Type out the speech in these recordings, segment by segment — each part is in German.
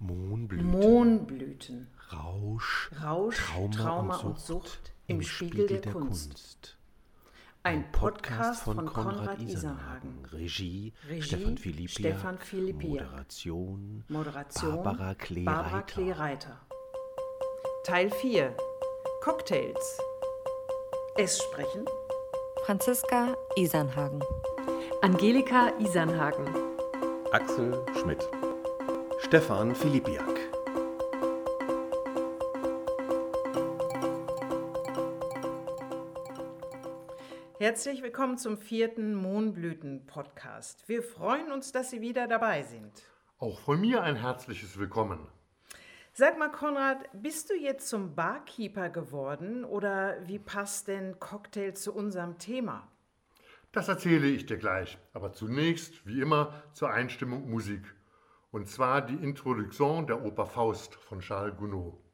Mohnblüten, Mohnblüten, Rausch, Rausch, Trauma, Trauma und, und Sucht im Spiegel der Kunst. Ein Podcast von Konrad Isenhagen. Regie, Regie, Stefan Philippiak. Stefan Philippiak. Moderation, Moderation Barbara Klee Barbara Reiter. Klee-Reiter. Teil 4 Cocktails. Es sprechen Franziska Isernhagen. Angelika Isernhagen. Axel Schmidt. Stefan Philippiak. Herzlich willkommen zum vierten Mohnblüten-Podcast. Wir freuen uns, dass Sie wieder dabei sind. Auch von mir ein herzliches Willkommen. Sag mal, Konrad, bist du jetzt zum Barkeeper geworden oder wie passt denn Cocktail zu unserem Thema? Das erzähle ich dir gleich, aber zunächst, wie immer, zur Einstimmung Musik. Und zwar die Introduktion der Oper Faust von Charles Gounod.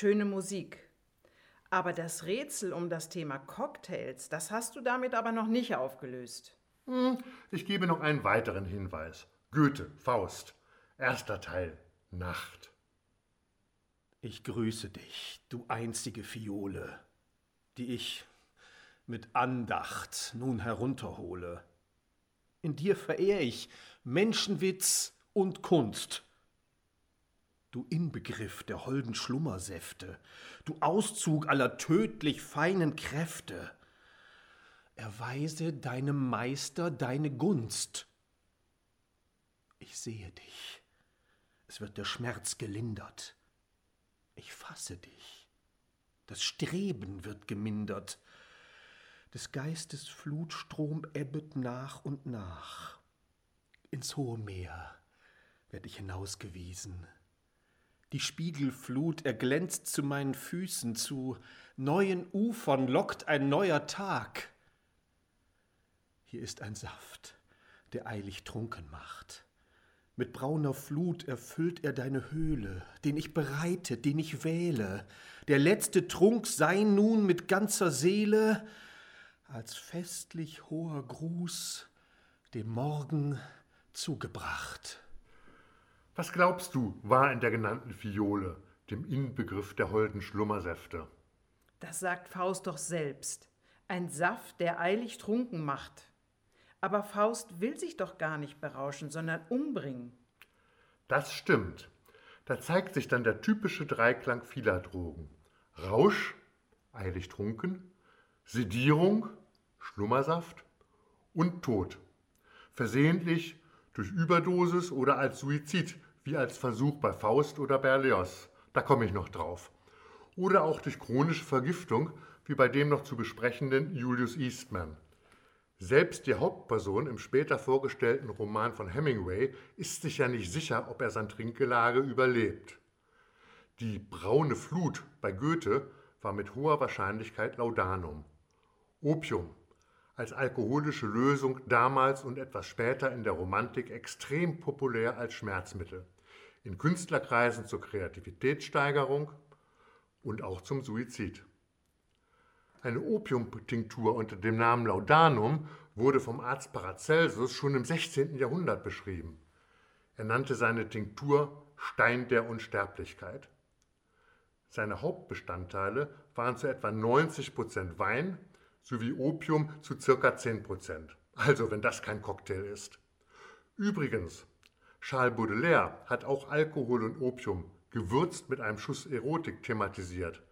Schöne Musik. Aber das Rätsel um das Thema Cocktails, das hast du damit aber noch nicht aufgelöst. Hm, Ich gebe noch einen weiteren Hinweis. Goethe, Faust. Erster Teil, Nacht. Ich grüße dich, du einzige Fiole, die ich mit Andacht nun herunterhole. In dir verehr ich Menschenwitz und Kunst. Du Inbegriff der holden Schlummersäfte, du Auszug aller tödlich feinen Kräfte, erweise deinem Meister deine Gunst. Ich sehe dich, es wird der Schmerz gelindert. Ich fasse dich, das Streben wird gemindert, des Geistes Flutstrom ebbet nach und nach. Ins hohe Meer werd ich hinausgewiesen. Die Spiegelflut erglänzt zu meinen Füßen, zu neuen Ufern lockt ein neuer Tag. Hier ist ein Saft, der eilig trunken macht. Mit brauner Flut erfüllt er deine Höhle, den ich bereite, den ich wähle. Der letzte Trunk sei nun mit ganzer Seele als festlich hoher Gruß dem Morgen zugebracht. Was glaubst du, war in der genannten Fiole, dem Inbegriff der holden Schlummersäfte. Das sagt Faust doch selbst. Ein Saft, der eilig trunken macht. Aber Faust will sich doch gar nicht berauschen, sondern umbringen. Das stimmt. Da zeigt sich dann der typische Dreiklang vieler Drogen. Rausch, eilig trunken, Sedierung, Schlummersaft und Tod. Versehentlich durch Überdosis oder als Suizid, wie als Versuch bei Faust oder Berlioz. Da komme ich noch drauf. Oder auch durch chronische Vergiftung, wie bei dem noch zu besprechenden Julius Eastman. Selbst die Hauptperson im später vorgestellten Roman von Hemingway ist sich ja nicht sicher, ob er sein Trinkgelage überlebt. Die braune Flut bei Goethe war mit hoher Wahrscheinlichkeit Laudanum. Opium, als alkoholische Lösung damals und etwas später in der Romantik extrem populär als Schmerzmittel. In Künstlerkreisen zur Kreativitätssteigerung und auch zum Suizid. Eine Opiumtinktur unter dem Namen Laudanum wurde vom Arzt Paracelsus schon im 16. Jahrhundert beschrieben. Er nannte seine Tinktur Stein der Unsterblichkeit. Seine Hauptbestandteile waren zu etwa 90 Prozent Wein sowie Opium zu circa 10 Prozent. Also, wenn das kein Cocktail ist. Übrigens, Charles Baudelaire hat auch Alkohol und Opium gewürzt mit einem Schuss Erotik thematisiert.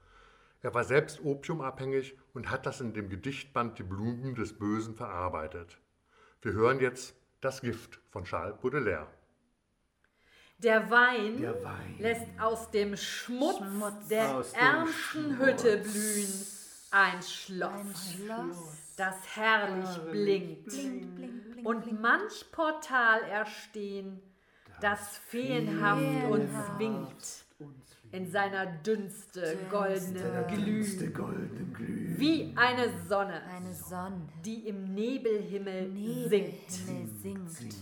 Er war selbst opiumabhängig und hat das in dem Gedichtband Die Blumen des Bösen verarbeitet. Wir hören jetzt Das Gift von Charles Baudelaire. Der Wein, Der Wein. lässt aus dem Schmutz, der Aus dem ärmsten Schmutz. Hütte blühen ein Schloss, Ein Schloss. das herrlich blinkt. Blink, blink, blink, Und manch Portal erstehen, das feenhaft uns winkt in seiner dünste goldenen Glüh, goldene Glüh. wie eine Sonne, Eine Sonne. die im Nebelhimmel singt. Nebelhimmel singt.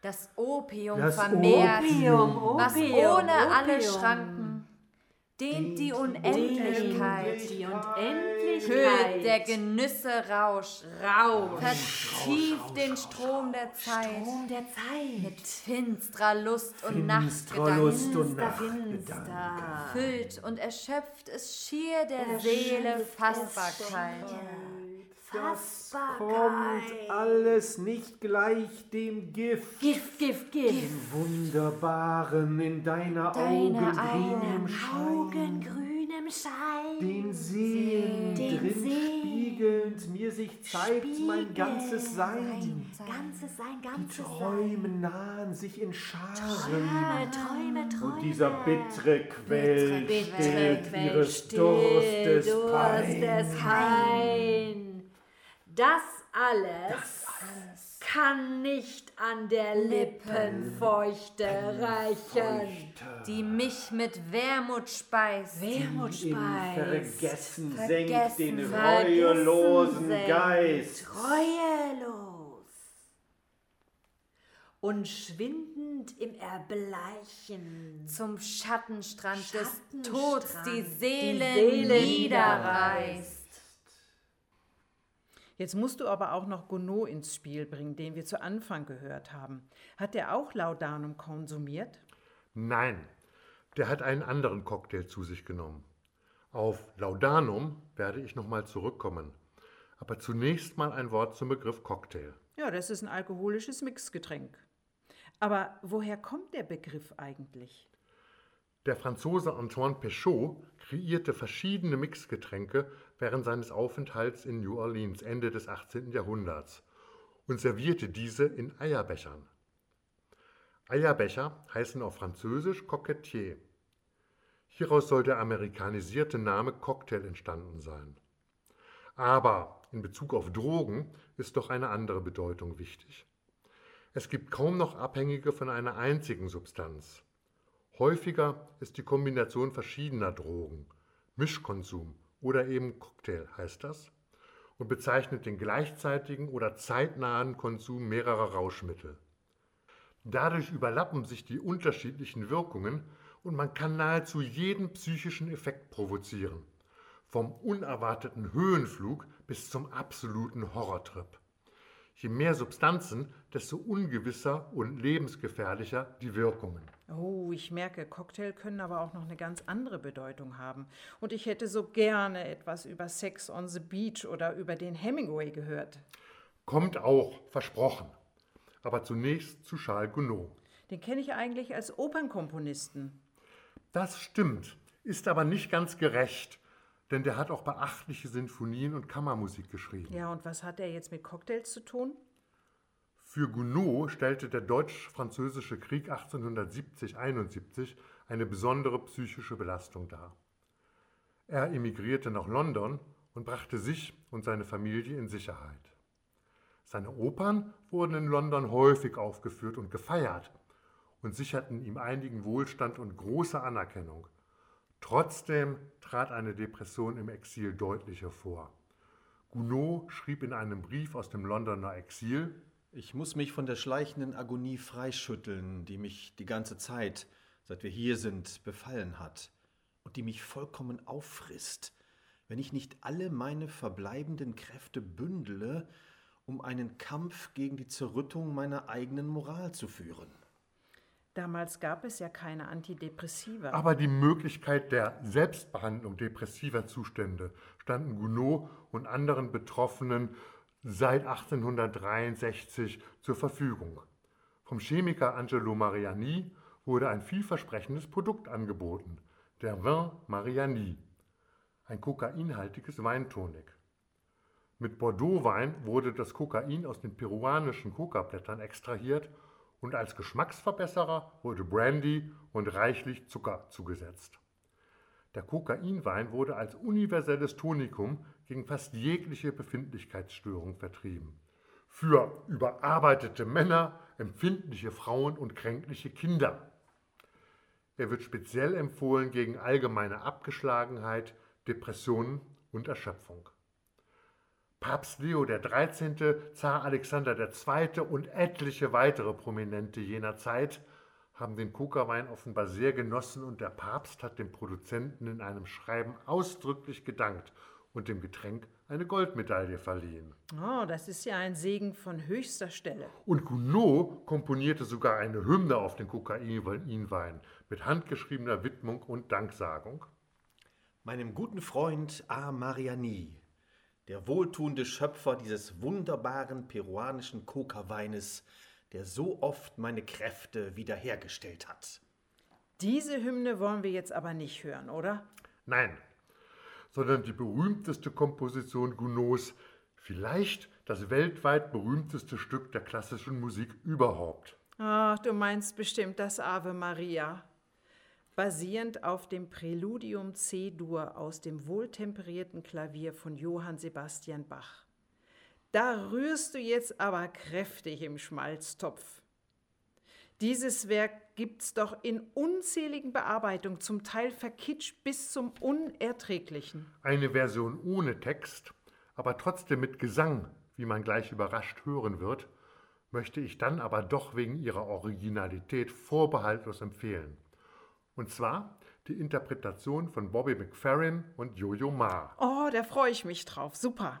Das Opium Das vermehrt, Opium, was Opium, ohne alle Opium. Schranken dehnt die Unendlichkeit, Die hüllt Unendlichkeit, der Genüsse Rausch, Rausch, vertieft den Strom der Zeit. Strom der Zeit, mit finstrer Lust und Nachtgedanken, füllt und erschöpft es schier der Seele Fassbarkeit. Das kommt alles nicht gleich dem Gift. Gift, Gift, Gift. Wunderbaren in deiner Augen Deine grünem Schein. Den Seen Den drin Seen spiegelnd mir sich zeigt mein ganzes Sein. Ganzes sein, Die ganzes Träume nahen sich in Scharen. Träume, Träume, Träume. Und dieser bittere Quell Bittere stillt Quell ihres still Durstes Durstes Pein. Pein. Das alles kann nicht an der Lippenfeuchte reichen. die mich mit Wermut speist. Wermut speist. Vergessen senkt Vergessen, den vergessen reuelosen senkt. Geist. Treuelos. Und schwindend im Erbleichen. Zum Schattenstrand, des Schattenstrand Tods die Seele, die Seele niederreißt. Jetzt musst du aber auch noch Gounod ins Spiel bringen, den wir zu Anfang gehört haben. Hat der auch Laudanum konsumiert? Nein, der hat einen anderen Cocktail zu sich genommen. Auf Laudanum werde ich nochmal zurückkommen. Aber zunächst mal ein Wort zum Begriff Cocktail. Ja, das ist ein alkoholisches Mixgetränk. Aber woher kommt der Begriff eigentlich? Der Franzose Antoine Pechot kreierte verschiedene Mixgetränke während seines Aufenthalts in New Orleans Ende des 18. Jahrhunderts und servierte diese in Eierbechern. Eierbecher heißen auf Französisch Coquetier. Hieraus soll der amerikanisierte Name Cocktail entstanden sein. Aber in Bezug auf Drogen ist doch eine andere Bedeutung wichtig. Es gibt kaum noch Abhängige von einer einzigen Substanz. Häufiger ist die Kombination verschiedener Drogen, Mischkonsum oder eben Cocktail heißt das, und bezeichnet den gleichzeitigen oder zeitnahen Konsum mehrerer Rauschmittel. Dadurch überlappen sich die unterschiedlichen Wirkungen und man kann nahezu jeden psychischen Effekt provozieren, vom unerwarteten Höhenflug bis zum absoluten Horrortrip. Je mehr Substanzen, desto ungewisser und lebensgefährlicher die Wirkungen. Oh, ich merke, Cocktail können aber auch noch eine ganz andere Bedeutung haben. Und ich hätte so gerne etwas über Sex on the Beach oder über den Hemingway gehört. Kommt auch, versprochen. Aber zunächst zu Charles Gounod. Den kenne ich eigentlich als Opernkomponisten. Das stimmt, ist aber nicht ganz gerecht, denn der hat auch beachtliche Sinfonien und Kammermusik geschrieben. Ja, und was hat er jetzt mit Cocktails zu tun? Für Gounod stellte der Deutsch-Französische Krieg 1870-71 eine besondere psychische Belastung dar. Er emigrierte nach London und brachte sich und seine Familie in Sicherheit. Seine Opern wurden in London häufig aufgeführt und gefeiert und sicherten ihm einigen Wohlstand und große Anerkennung. Trotzdem trat eine Depression im Exil deutlich hervor. Gounod schrieb in einem Brief aus dem Londoner Exil, Ich muss mich von der schleichenden Agonie freischütteln, die mich die ganze Zeit, seit wir hier sind, befallen hat und die mich vollkommen auffrisst, wenn ich nicht alle meine verbleibenden Kräfte bündele, um einen Kampf gegen die Zerrüttung meiner eigenen Moral zu führen. Damals gab es ja keine Antidepressiva. aber die Möglichkeit der Selbstbehandlung depressiver Zustände standen Gounod und anderen Betroffenen seit 1863 zur Verfügung. Vom Chemiker Angelo Mariani wurde ein vielversprechendes Produkt angeboten, der Vin Mariani, ein kokainhaltiges Weintonik. Mit Bordeaux-Wein wurde das Kokain aus den peruanischen Kokablättern extrahiert und als Geschmacksverbesserer wurde Brandy und reichlich Zucker zugesetzt. Der Kokainwein wurde als universelles Tonikum gegen fast jegliche Befindlichkeitsstörung vertrieben. Für überarbeitete Männer, empfindliche Frauen und kränkliche Kinder. Er wird speziell empfohlen gegen allgemeine Abgeschlagenheit, Depressionen und Erschöpfung. Papst Leo XIII., Zar Alexander II. und etliche weitere Prominente jener Zeit haben den Kokawein offenbar sehr genossen und der Papst hat dem Produzenten in einem Schreiben ausdrücklich gedankt und dem Getränk eine Goldmedaille verliehen. Oh, das ist ja ein Segen von höchster Stelle. Und Gounod komponierte sogar eine Hymne auf den Kokainwein mit handgeschriebener Widmung und Danksagung. Meinem guten Freund A. Mariani, der wohltuende Schöpfer dieses wunderbaren peruanischen Coca-Weines, der so oft meine Kräfte wiederhergestellt hat. Diese Hymne wollen wir jetzt aber nicht hören, oder? Nein, sondern die berühmteste Komposition Gounods, vielleicht das weltweit berühmteste Stück der klassischen Musik überhaupt. Ach, du meinst bestimmt das Ave Maria. Basierend auf dem Präludium C-Dur aus dem wohltemperierten Klavier von Johann Sebastian Bach. Da rührst du jetzt aber kräftig im Schmalztopf. Dieses Werk gibt's doch in unzähligen Bearbeitungen, zum Teil verkitscht bis zum Unerträglichen. Eine Version ohne Text, aber trotzdem mit Gesang, wie man gleich überrascht hören wird, möchte ich dann aber doch wegen ihrer Originalität vorbehaltlos empfehlen. Und zwar die Interpretation von Bobby McFerrin und Jojo Ma. Oh, da freue ich mich drauf. Super.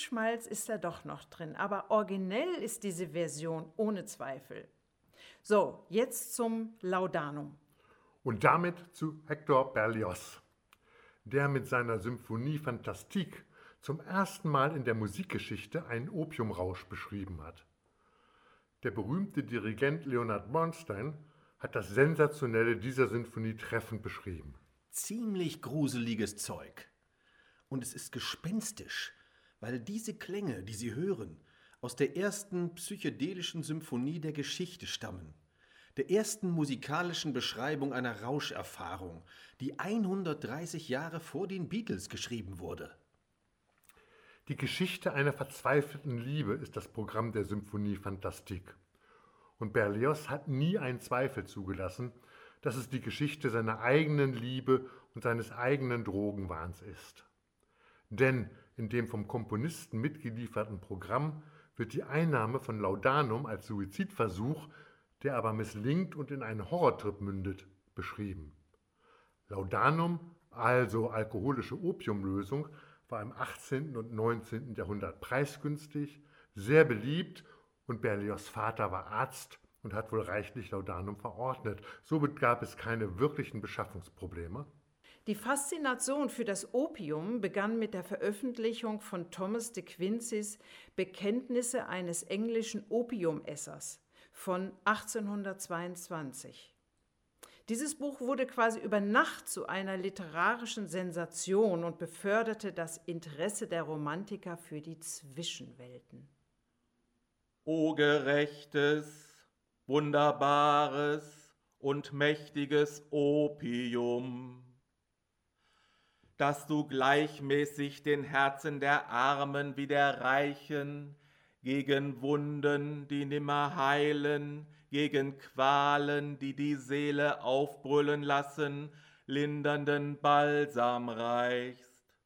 Schmalz ist da doch noch drin, aber originell ist diese Version ohne Zweifel. So, jetzt zum Laudanum. Und damit zu Hector Berlioz, der mit seiner Symphonie Fantastique zum ersten Mal in der Musikgeschichte einen Opiumrausch beschrieben hat. Der berühmte Dirigent Leonard Bernstein hat das Sensationelle dieser Sinfonie treffend beschrieben. Ziemlich gruseliges Zeug. Und es ist gespenstisch, weil diese Klänge, die Sie hören, aus der ersten psychedelischen Symphonie der Geschichte stammen, der ersten musikalischen Beschreibung einer Rauscherfahrung, die 130 Jahre vor den Beatles geschrieben wurde. Die Geschichte einer verzweifelten Liebe ist das Programm der Symphonie Fantastique. Und Berlioz hat nie einen Zweifel zugelassen, dass es die Geschichte seiner eigenen Liebe und seines eigenen Drogenwahns ist. Denn in dem vom Komponisten mitgelieferten Programm wird die Einnahme von Laudanum als Suizidversuch, der aber misslingt und in einen Horrortrip mündet, beschrieben. Laudanum, also alkoholische Opiumlösung, war im 18. und 19. Jahrhundert preisgünstig, sehr beliebt und Berlioz Vater war Arzt und hat wohl reichlich Laudanum verordnet. Somit gab es keine wirklichen Beschaffungsprobleme. Die Faszination für das Opium begann mit der Veröffentlichung von Thomas de Quincys Bekenntnisse eines englischen Opiumessers von 1822. Dieses Buch wurde quasi über Nacht zu einer literarischen Sensation und beförderte das Interesse der Romantiker für die Zwischenwelten. O gerechtes, wunderbares und mächtiges Opium, dass du gleichmäßig den Herzen der Armen wie der Reichen gegen Wunden, die nimmer heilen, gegen Qualen, die die Seele aufbrüllen lassen, lindernden Balsam reichst.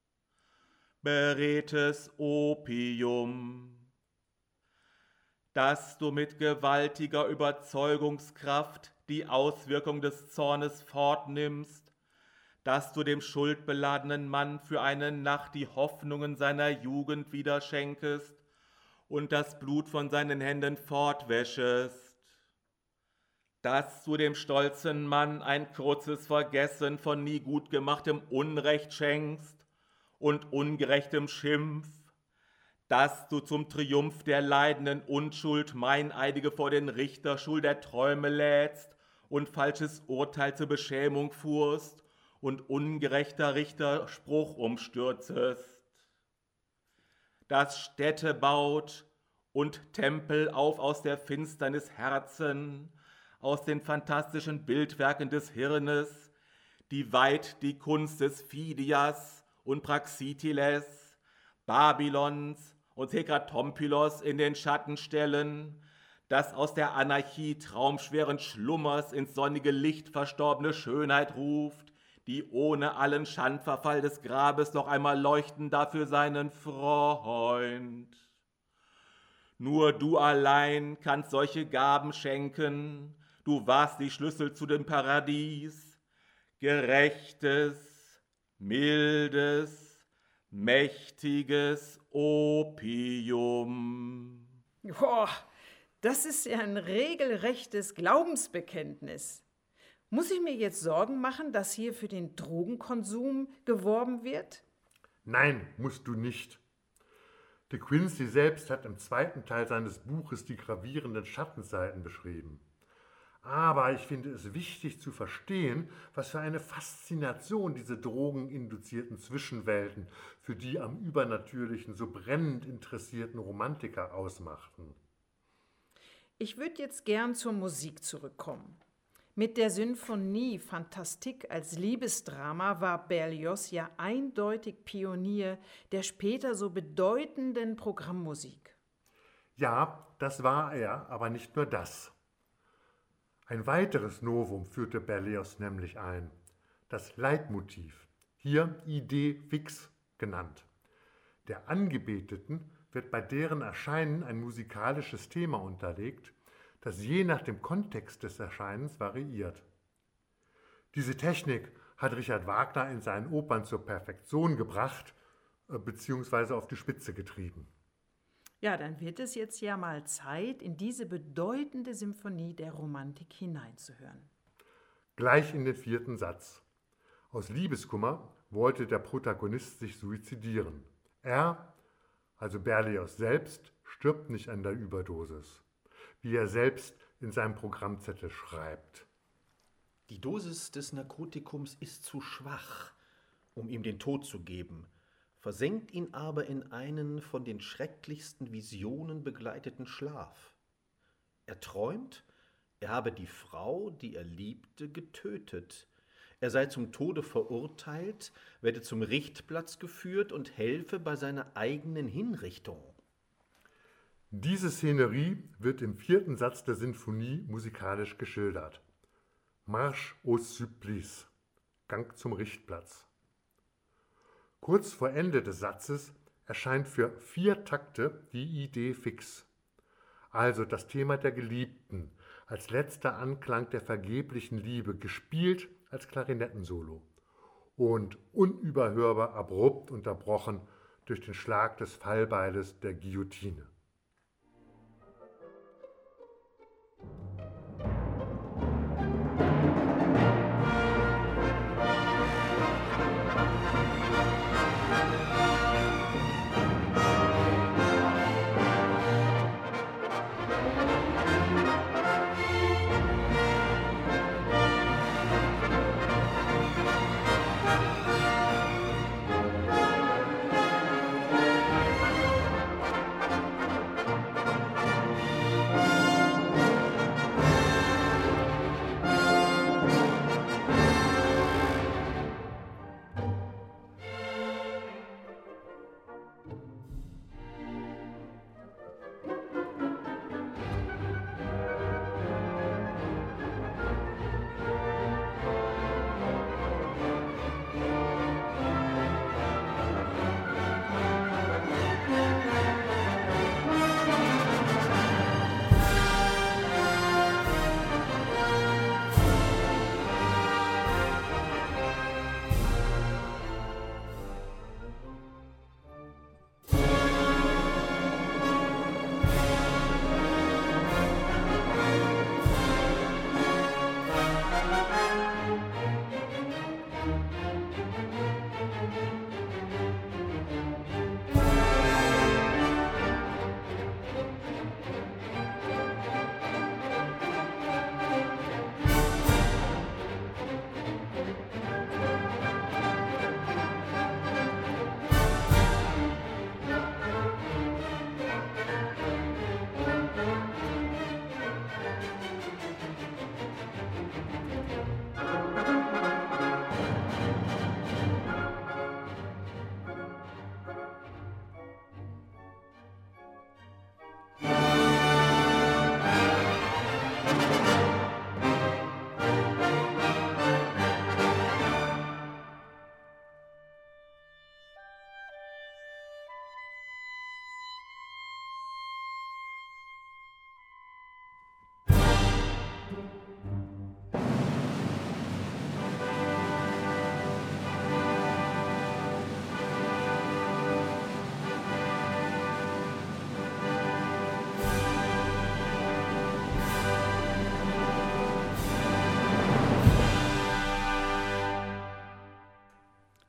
Beredtes Opium, dass du mit gewaltiger Überzeugungskraft die Auswirkung des Zornes fortnimmst, dass du dem schuldbeladenen Mann für eine Nacht die Hoffnungen seiner Jugend wieder schenkest und das Blut von seinen Händen fortwäschest, dass du dem stolzen Mann ein kurzes Vergessen von nie gut gemachtem Unrecht schenkst und ungerechtem Schimpf, dass du zum Triumph der leidenden Unschuld Meineidige vor den Richterstuhl der Träume lädst und falsches Urteil zur Beschämung fuhrst und ungerechter Richter Spruch umstürzest. Das Städte baut und Tempel auf aus der Finsternis Herzen, aus den fantastischen Bildwerken des Hirnes, die weit die Kunst des Phidias und Praxitiles, Babylons und Hekatompilos in den Schatten stellen, das aus der Anarchie traumschweren Schlummers ins sonnige Licht verstorbene Schönheit ruft, die ohne allen Schandverfall des Grabes noch einmal leuchten darf für seinen Freund. Nur du allein kannst solche Gaben schenken, du warst die Schlüssel zu dem Paradies, gerechtes, mildes, mächtiges Opium. Boah, das ist ja ein regelrechtes Glaubensbekenntnis. Muss ich mir jetzt Sorgen machen, dass hier für den Drogenkonsum geworben wird? Nein, musst du nicht. De Quincey selbst hat im zweiten Teil seines Buches die gravierenden Schattenseiten beschrieben. Aber ich finde es wichtig zu verstehen, was für eine Faszination diese drogeninduzierten Zwischenwelten für die am Übernatürlichen so brennend interessierten Romantiker ausmachten. Ich würde jetzt gern zur Musik zurückkommen. Mit der Sinfonie Fantastique als Liebesdrama war Berlioz ja eindeutig Pionier der später so bedeutenden Programmmusik. Ja, das war er, aber nicht nur das. Ein weiteres Novum führte Berlioz nämlich ein, das Leitmotiv, hier Idee fix genannt. Der Angebeteten wird bei deren Erscheinen ein musikalisches Thema unterlegt, das je nach dem Kontext des Erscheinens variiert. Diese Technik hat Richard Wagner in seinen Opern zur Perfektion gebracht, äh, beziehungsweise auf die Spitze getrieben. Ja, dann wird es jetzt ja mal Zeit, in diese bedeutende Symphonie der Romantik hineinzuhören. Gleich in den vierten Satz. Aus Liebeskummer wollte der Protagonist sich suizidieren. Er, also Berlioz selbst, stirbt nicht an der Überdosis, wie er selbst in seinem Programmzettel schreibt. Die Dosis des Narkotikums ist zu schwach, um ihm den Tod zu geben, versenkt ihn aber in einen von den schrecklichsten Visionen begleiteten Schlaf. Er träumt, er habe die Frau, die er liebte, getötet. Er sei zum Tode verurteilt, werde zum Richtplatz geführt und helfe bei seiner eigenen Hinrichtung. Diese Szenerie wird im vierten Satz der Sinfonie musikalisch geschildert. Marsch au Supplice, Gang zum Richtplatz. Kurz vor Ende des Satzes erscheint für vier Takte die Idee fix, also das Thema der Geliebten als letzter Anklang der vergeblichen Liebe, gespielt als Klarinettensolo und unüberhörbar abrupt unterbrochen durch den Schlag des Fallbeiles der Guillotine.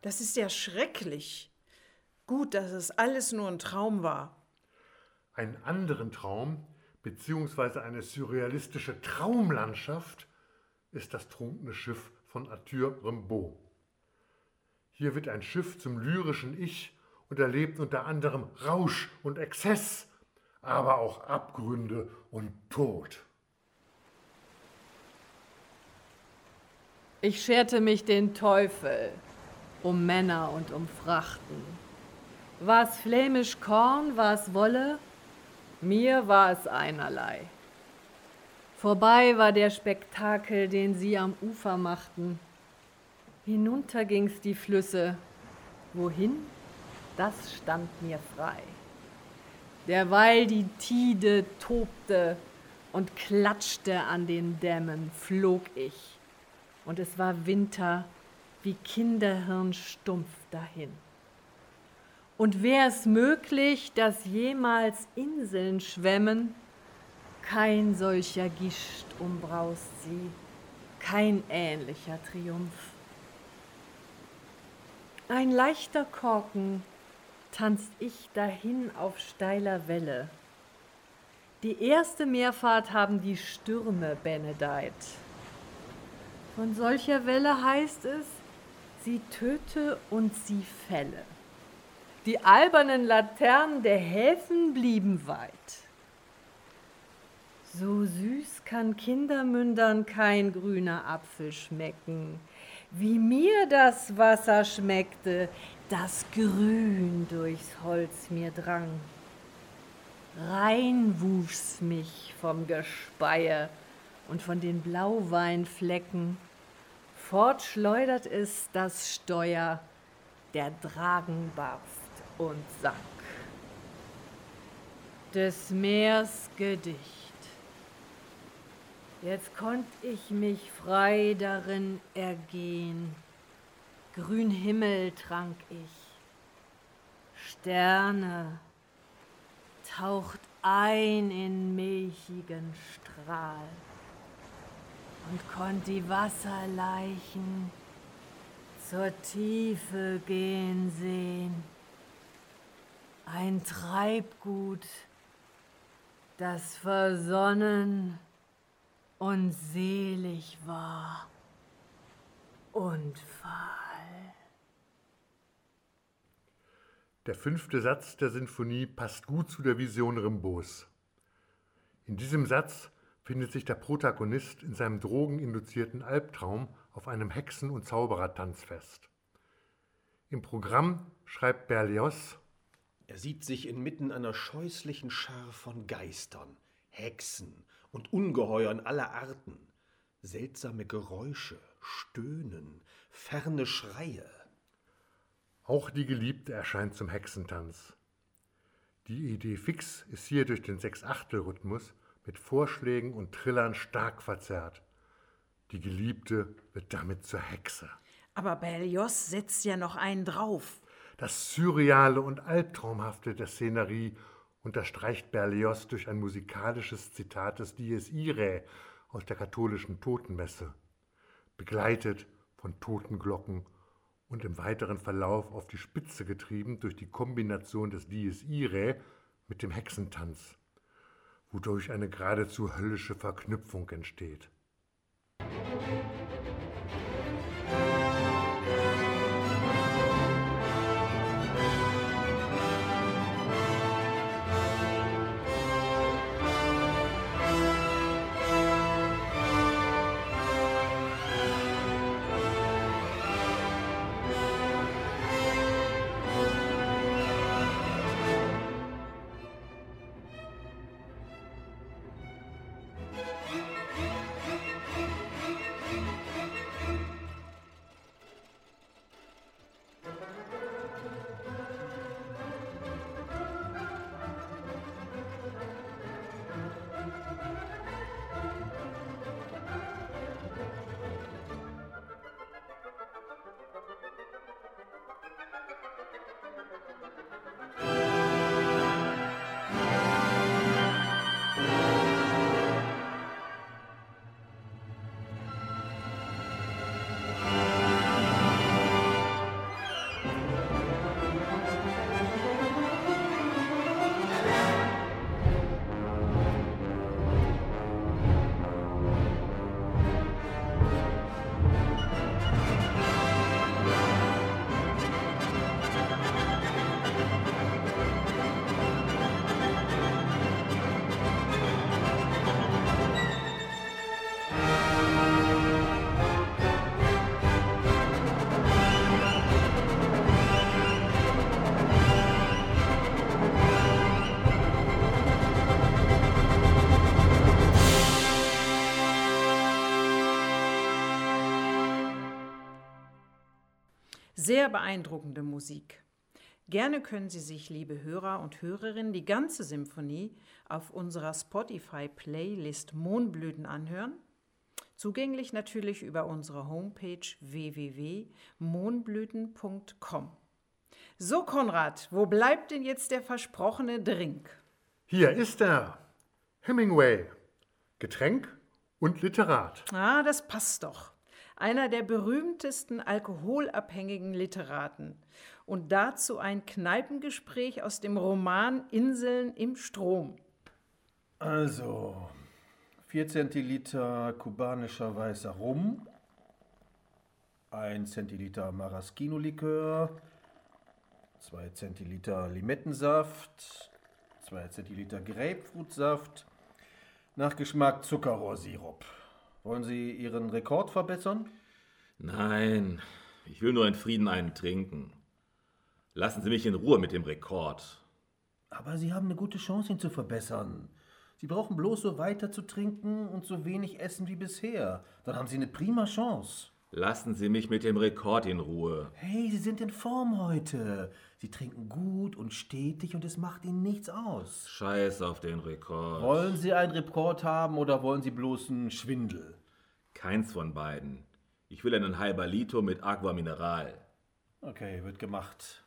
Das ist ja schrecklich. Gut, dass es alles nur ein Traum war. Einen anderen Traum beziehungsweise eine surrealistische Traumlandschaft ist das trunkene Schiff von Arthur Rimbaud. Hier wird ein Schiff zum lyrischen Ich und erlebt unter anderem Rausch und Exzess, aber auch Abgründe und Tod. Ich scherte mich den Teufel um Männer und um Frachten. War's flämisch Korn, war's Wolle? Mir war es einerlei. Vorbei war der Spektakel, den sie am Ufer machten. Hinunter ging's die Flüsse. Wohin? Das stand mir frei. Derweil die Tide tobte und klatschte an den Dämmen, flog ich. Und es war Winter wie Kinderhirn stumpf dahin. Und wär's möglich, dass jemals Inseln schwemmen, kein solcher Gischt umbraust sie, kein ähnlicher Triumph. Ein leichter Korken tanzt ich dahin auf steiler Welle. Die erste Meerfahrt haben die Stürme benedeit. Von solcher Welle heißt es, sie töte und sie fälle. Die albernen Laternen der Häfen blieben weit. So süß kann Kindermündern kein grüner Apfel schmecken, wie mir das Wasser schmeckte, das grün durchs Holz mir drang. Rein wuchs mich vom Gespeie und von den Blauweinflecken, fortschleudert es das Steuer, der Dragen barst und sank. Des Meers Gedicht. Jetzt konnt ich mich frei darin ergehen. Grün Himmel trank ich. Sterne taucht ein in milchigen Strahl und konnt die Wasserleichen zur Tiefe gehen sehen. Ein Treibgut, das versonnen und selig war und fahl. Der fünfte Satz der Sinfonie passt gut zu der Vision Rimbos. In diesem Satz findet sich der Protagonist in seinem drogeninduzierten Albtraum auf einem Hexen- und Zauberertanz fest. Im Programm schreibt Berlioz, Er sieht sich inmitten einer scheußlichen Schar von Geistern, Hexen und Ungeheuern aller Arten. Seltsame Geräusche, Stöhnen, ferne Schreie. auch die Geliebte erscheint zum Hexentanz. Die Idee fix ist hier durch den Sechs-Achtel-Rhythmus mit Vorschlägen und Trillern stark verzerrt. Die Geliebte wird damit zur Hexe. Aber Berlioz setzt ja noch einen drauf. Das Surreale und Albtraumhafte der Szenerie unterstreicht Berlioz durch ein musikalisches Zitat des Dies Irae aus der katholischen Totenmesse, begleitet von Totenglocken und im weiteren Verlauf auf die Spitze getrieben durch die Kombination des Dies Irae mit dem Hexentanz, wodurch eine geradezu höllische Verknüpfung entsteht. Sehr beeindruckende Musik. Gerne können Sie sich, liebe Hörer und Hörerinnen, die ganze Symphonie auf unserer Spotify-Playlist Mohnblüten anhören. Zugänglich natürlich über unsere Homepage www.mohnblüten.com. So, Konrad, wo bleibt denn jetzt der versprochene Drink? Hier ist er. Hemingway. Getränk und Literat. Ah, das passt doch. Einer der berühmtesten alkoholabhängigen Literaten. Und dazu ein Kneipengespräch aus dem Roman Inseln im Strom. Also, 4 Zentiliter kubanischer weißer Rum, 1 Zentiliter Maraschino-Likör, 2 Zentiliter Limettensaft, 2 Zentiliter Grapefruitsaft, nach Geschmack Zuckerrohrsirup. Wollen Sie Ihren Rekord verbessern? Nein, ich will nur in Frieden einen trinken. Lassen Sie mich in Ruhe mit dem Rekord. Aber Sie haben eine gute Chance, ihn zu verbessern. Sie brauchen bloß so weiter zu trinken und so wenig essen wie bisher. Dann haben Sie eine prima Chance. Lassen Sie mich mit dem Rekord in Ruhe. Hey, Sie sind in Form heute. Sie trinken gut und stetig und es macht Ihnen nichts aus. Scheiß auf den Rekord. Wollen Sie einen Rekord haben oder wollen Sie bloß einen Schwindel? Keins von beiden. Ich will einen halber Liter mit Aqua Mineral. Okay, wird gemacht.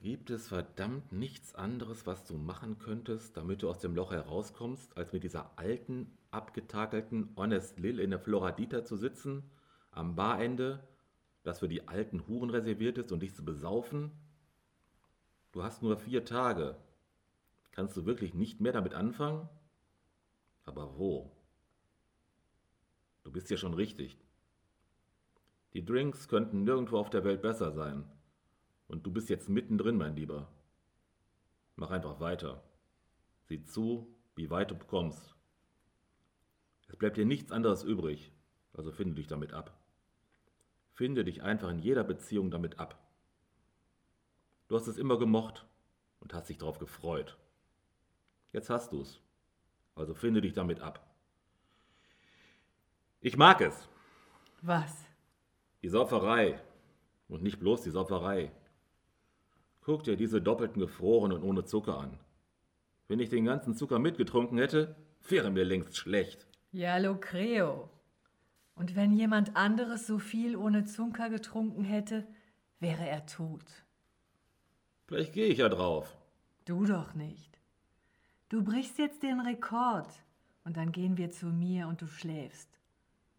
Gibt es verdammt nichts anderes, was du machen könntest, damit du aus dem Loch herauskommst, als mit dieser alten, abgetakelten Honest Lil in der Floradita zu sitzen, am Barende, das für die alten Huren reserviert ist und dich zu besaufen? Du hast nur vier Tage. Kannst du wirklich nicht mehr damit anfangen? Aber wo? Du bist ja schon richtig. Die Drinks könnten nirgendwo auf der Welt besser sein. Und du bist jetzt mittendrin, mein Lieber. Mach einfach weiter. Sieh zu, wie weit du kommst. Es bleibt dir nichts anderes übrig, also finde dich damit ab. Finde dich einfach in jeder Beziehung damit ab. Du hast es immer gemocht und hast dich darauf gefreut. Jetzt hast du's. Also finde dich damit ab. Ich mag es. Was? Die Sauferei. Und nicht bloß die Sauferei. Guck dir diese doppelten gefroren und ohne Zucker an. Wenn ich den ganzen Zucker mitgetrunken hätte, wäre mir längst schlecht. Ja, lo creo. Und wenn jemand anderes so viel ohne Zucker getrunken hätte, wäre er tot. Vielleicht gehe ich ja drauf. Du doch nicht. Du brichst jetzt den Rekord und dann gehen wir zu mir und du schläfst.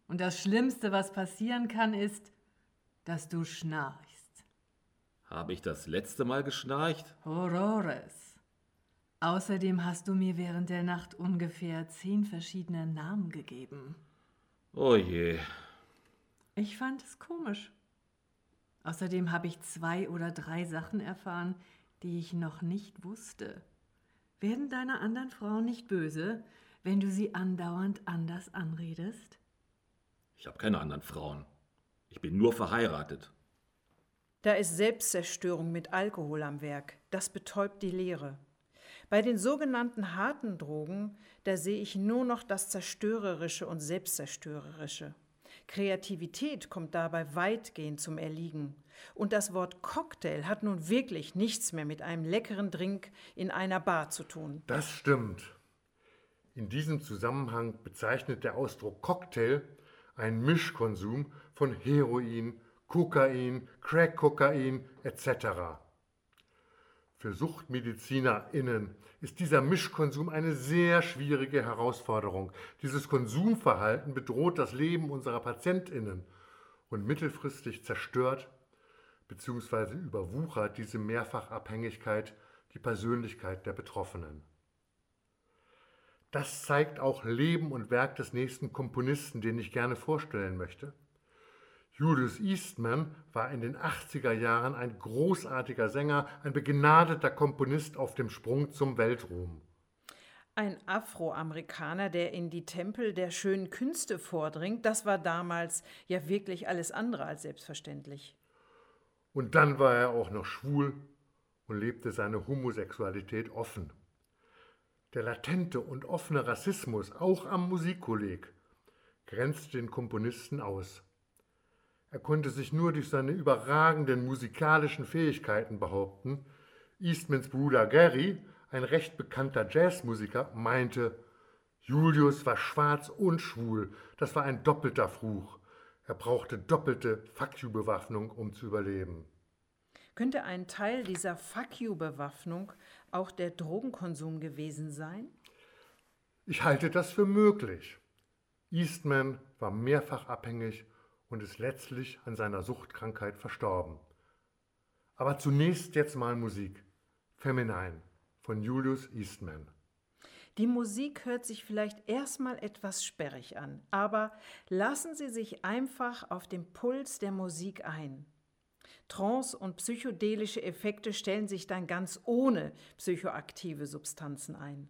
Und das Schlimmste, was passieren kann, ist, dass du schnarchst. Habe ich das letzte Mal geschnarcht? Horrores. Außerdem hast du mir während der Nacht ungefähr zehn verschiedene Namen gegeben. Oh je. Ich fand es komisch. Außerdem habe ich zwei oder drei Sachen erfahren, die ich noch nicht wusste. Werden deine anderen Frauen nicht böse, wenn du sie andauernd anders anredest? Ich habe keine anderen Frauen. Ich bin nur verheiratet. Da ist Selbstzerstörung mit Alkohol am Werk. Das betäubt die Lehre. Bei den sogenannten harten Drogen, da sehe ich nur noch das Zerstörerische und Selbstzerstörerische. Kreativität kommt dabei weitgehend zum Erliegen. Und das Wort Cocktail hat nun wirklich nichts mehr mit einem leckeren Drink in einer Bar zu tun. Das stimmt. In diesem Zusammenhang bezeichnet der Ausdruck Cocktail einen Mischkonsum von Heroin, Kokain, Crack-Kokain etc. Für SuchtmedizinerInnen ist dieser Mischkonsum eine sehr schwierige Herausforderung. Dieses Konsumverhalten bedroht das Leben unserer PatientInnen und mittelfristig zerstört bzw. überwuchert diese Mehrfachabhängigkeit die Persönlichkeit der Betroffenen. Das zeigt auch Leben und Werk des nächsten Komponisten, den ich gerne vorstellen möchte. Julius Eastman war in den 80er Jahren ein großartiger Sänger, ein begnadeter Komponist auf dem Sprung zum Weltruhm. Ein Afroamerikaner, der in die Tempel der schönen Künste vordringt, das war damals ja wirklich alles andere als selbstverständlich. Und dann war er auch noch schwul und lebte seine Homosexualität offen. Der latente und offene Rassismus, auch am Musikkolleg, grenzte den Komponisten aus. Er konnte sich nur durch seine überragenden musikalischen Fähigkeiten behaupten. Eastmans Bruder Gary, ein recht bekannter Jazzmusiker, meinte, Julius war schwarz und schwul. Das war ein doppelter Fluch. Er brauchte doppelte Fuck-you-Bewaffnung, um zu überleben. Könnte ein Teil dieser Fuck you-Bewaffnung auch der Drogenkonsum gewesen sein? Ich halte das für möglich. Eastman war mehrfach abhängig und ist letztlich an seiner Suchtkrankheit verstorben. Aber zunächst jetzt mal Musik. Feminine von Julius Eastman. Die Musik hört sich vielleicht erstmal etwas sperrig an, aber lassen Sie sich einfach auf den Puls der Musik ein. Trance und psychedelische Effekte stellen sich dann ganz ohne psychoaktive Substanzen ein.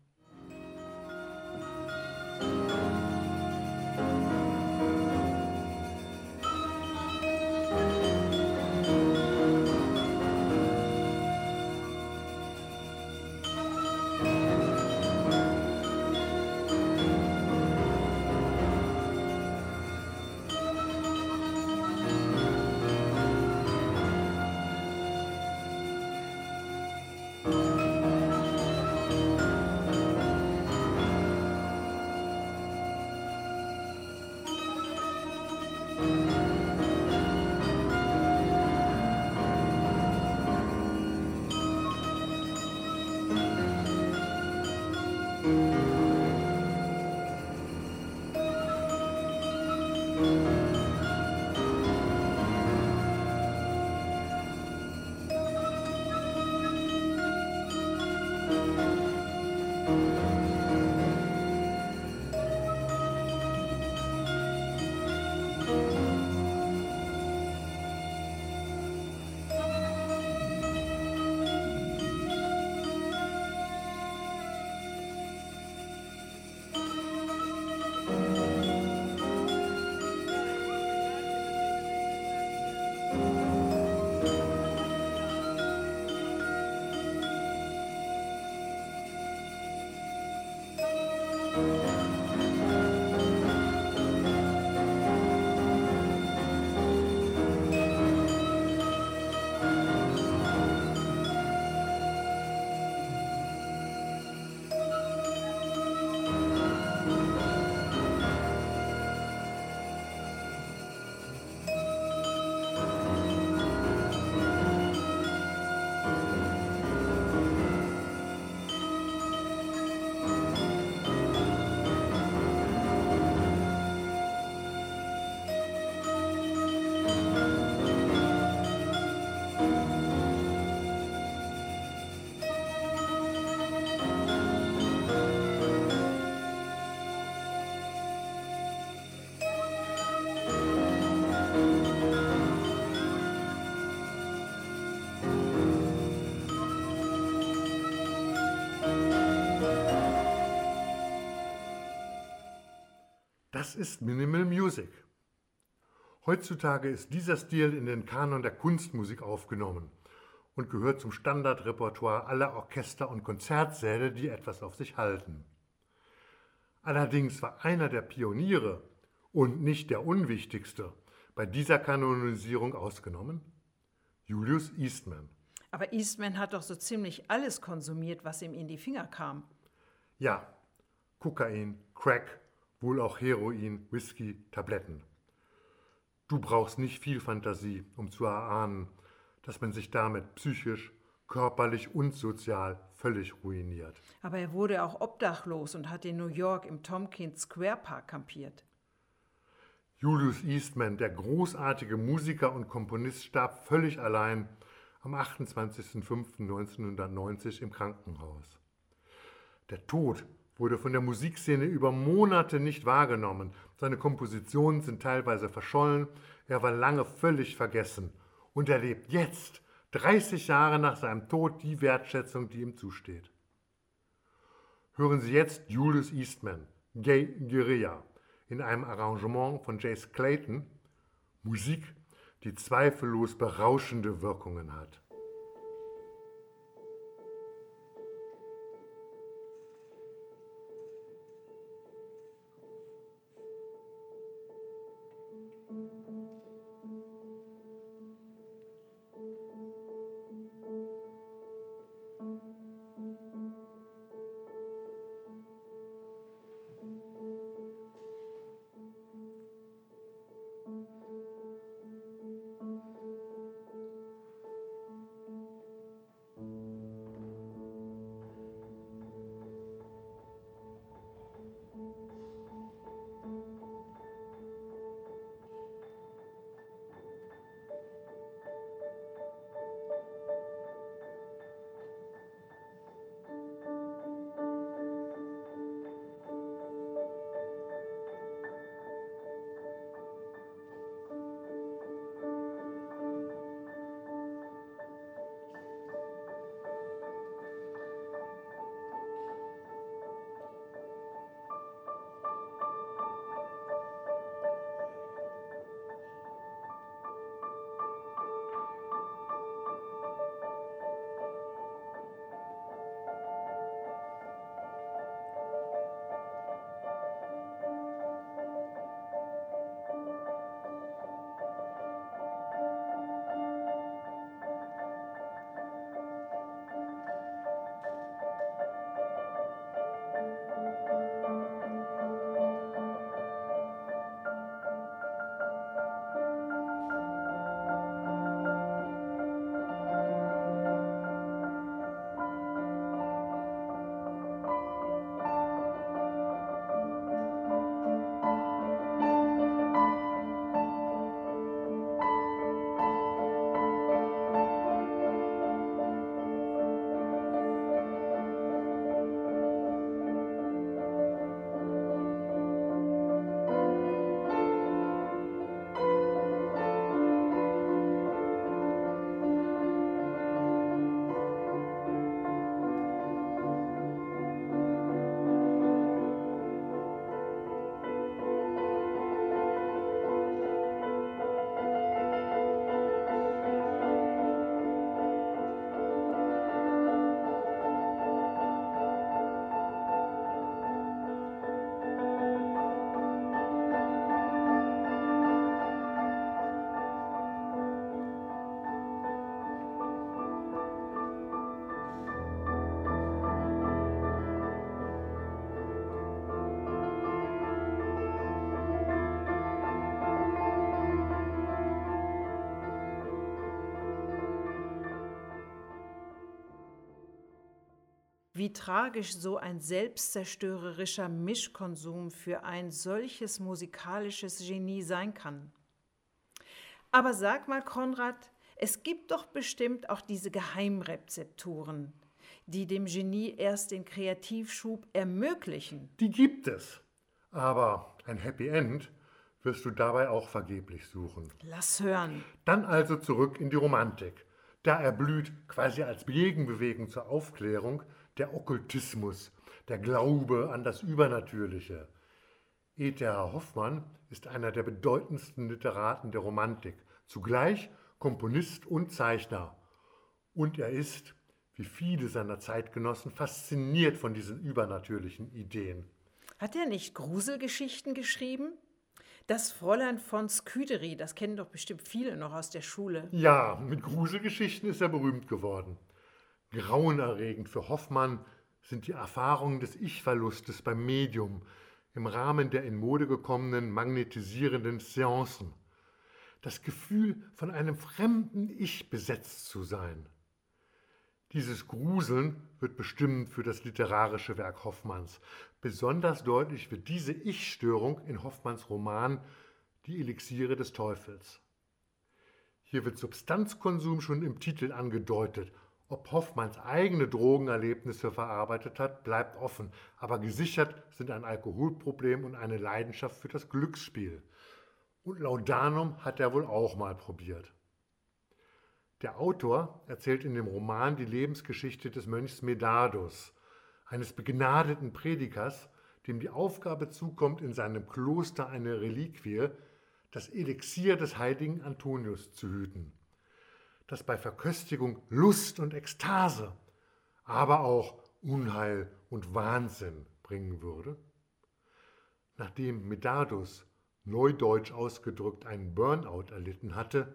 Das ist Minimal Music. Heutzutage ist dieser Stil in den Kanon der Kunstmusik aufgenommen und gehört zum Standardrepertoire aller Orchester und Konzertsäle, die etwas auf sich halten. Allerdings war einer der Pioniere und nicht der unwichtigste bei dieser Kanonisierung ausgenommen Julius Eastman. Aber Eastman hat doch so ziemlich alles konsumiert, was ihm in die Finger kam. Ja, Kokain, Crack, wohl auch Heroin, Whisky, Tabletten. Du brauchst nicht viel Fantasie, um zu erahnen, dass man sich damit psychisch, körperlich und sozial völlig ruiniert. Aber er wurde auch obdachlos und hat in New York im Tompkins Square Park kampiert. Julius Eastman, der großartige Musiker und Komponist, starb völlig allein am 28.05.1990 im Krankenhaus. Der Tod wurde von der Musikszene über Monate nicht wahrgenommen. Seine Kompositionen sind teilweise verschollen, er war lange völlig vergessen und erlebt jetzt, 30 Jahre nach seinem Tod, die Wertschätzung, die ihm zusteht. Hören Sie jetzt Julius Eastman, Gay Guerilla, in einem Arrangement von Jace Clayton, Musik, die zweifellos berauschende Wirkungen hat. Wie tragisch so ein selbstzerstörerischer Mischkonsum für ein solches musikalisches Genie sein kann. Aber sag mal, Konrad, es gibt doch bestimmt auch diese Geheimrezepturen, die dem Genie erst den Kreativschub ermöglichen. Die gibt es. Aber ein Happy End wirst du dabei auch vergeblich suchen. Lass hören. Dann also zurück in die Romantik. Da erblüht quasi als Gegenbewegung zur Aufklärung der Okkultismus, der Glaube an das Übernatürliche. E.T.H. Hoffmann ist einer der bedeutendsten Literaten der Romantik, zugleich Komponist und Zeichner. Und er ist, wie viele seiner Zeitgenossen, fasziniert von diesen übernatürlichen Ideen. Hat er nicht Gruselgeschichten geschrieben? Das Fräulein von Sküderi, das kennen doch bestimmt viele noch aus der Schule. Ja, mit Gruselgeschichten ist er berühmt geworden. Grauenerregend für Hoffmann sind die Erfahrungen des Ich-Verlustes beim Medium im Rahmen der in Mode gekommenen magnetisierenden Seancen. Das Gefühl, von einem fremden Ich besetzt zu sein. Dieses Gruseln wird bestimmend für das literarische Werk Hoffmanns. Besonders deutlich wird diese Ich-Störung in Hoffmanns Roman Die Elixiere des Teufels. Hier wird Substanzkonsum schon im Titel angedeutet. Ob Hoffmanns eigene Drogenerlebnisse verarbeitet hat, bleibt offen, aber gesichert sind ein Alkoholproblem und eine Leidenschaft für das Glücksspiel. Und Laudanum hat er wohl auch mal probiert. Der Autor erzählt in dem Roman die Lebensgeschichte des Mönchs Medardus, eines begnadeten Predigers, dem die Aufgabe zukommt, in seinem Kloster eine Reliquie, das Elixier des heiligen Antonius, zu hüten, das bei Verköstigung Lust und Ekstase, aber auch Unheil und Wahnsinn bringen würde. Nachdem Medardus neudeutsch ausgedrückt einen Burnout erlitten hatte,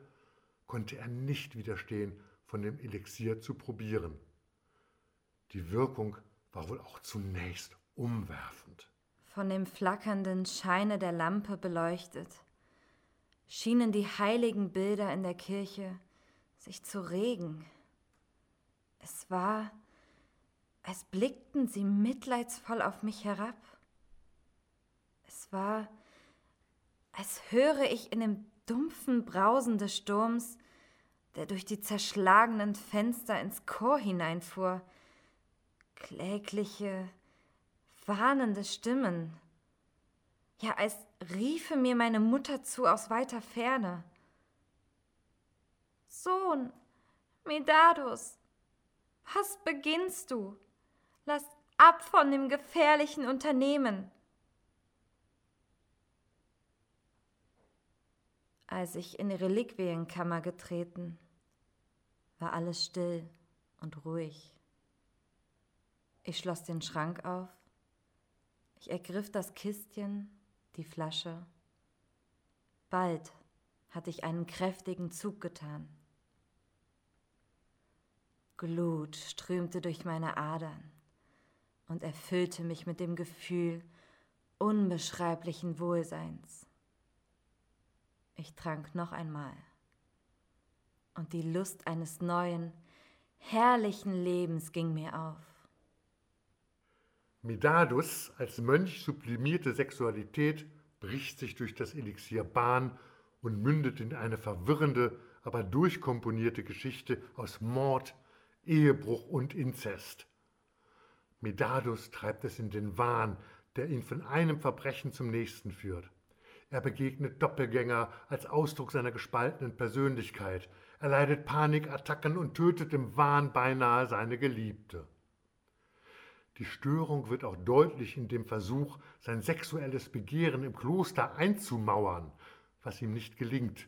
konnte er nicht widerstehen, von dem Elixier zu probieren. Die Wirkung war wohl auch zunächst umwerfend. Von dem flackernden Scheine der Lampe beleuchtet, schienen die heiligen Bilder in der Kirche sich zu regen. Es war, als blickten sie mitleidsvoll auf mich herab. Es war, als höre ich in dem dumpfen Brausen des Sturms, der durch die zerschlagenen Fenster ins Chor hineinfuhr, klägliche, warnende Stimmen. Ja, als riefe mir meine Mutter zu aus weiter Ferne. Sohn, Medardus, was beginnst du? Lass ab von dem gefährlichen Unternehmen. Als ich in die Reliquienkammer getreten, war alles still und ruhig. Ich schloss den Schrank auf, ich ergriff das Kistchen, die Flasche. Bald hatte ich einen kräftigen Zug getan. Glut strömte durch meine Adern und erfüllte mich mit dem Gefühl unbeschreiblichen Wohlseins. Ich trank noch einmal. Und die Lust eines neuen, herrlichen Lebens ging mir auf. Medardus als Mönch sublimierte Sexualität bricht sich durch das Elixier Bahn und mündet in eine verwirrende, aber durchkomponierte Geschichte aus Mord, Ehebruch und Inzest. Medardus treibt es in den Wahn, der ihn von einem Verbrechen zum nächsten führt. Er begegnet Doppelgänger als Ausdruck seiner gespaltenen Persönlichkeit. Er leidet Panikattacken und tötet im Wahn beinahe seine Geliebte. Die Störung wird auch deutlich in dem Versuch, sein sexuelles Begehren im Kloster einzumauern, was ihm nicht gelingt.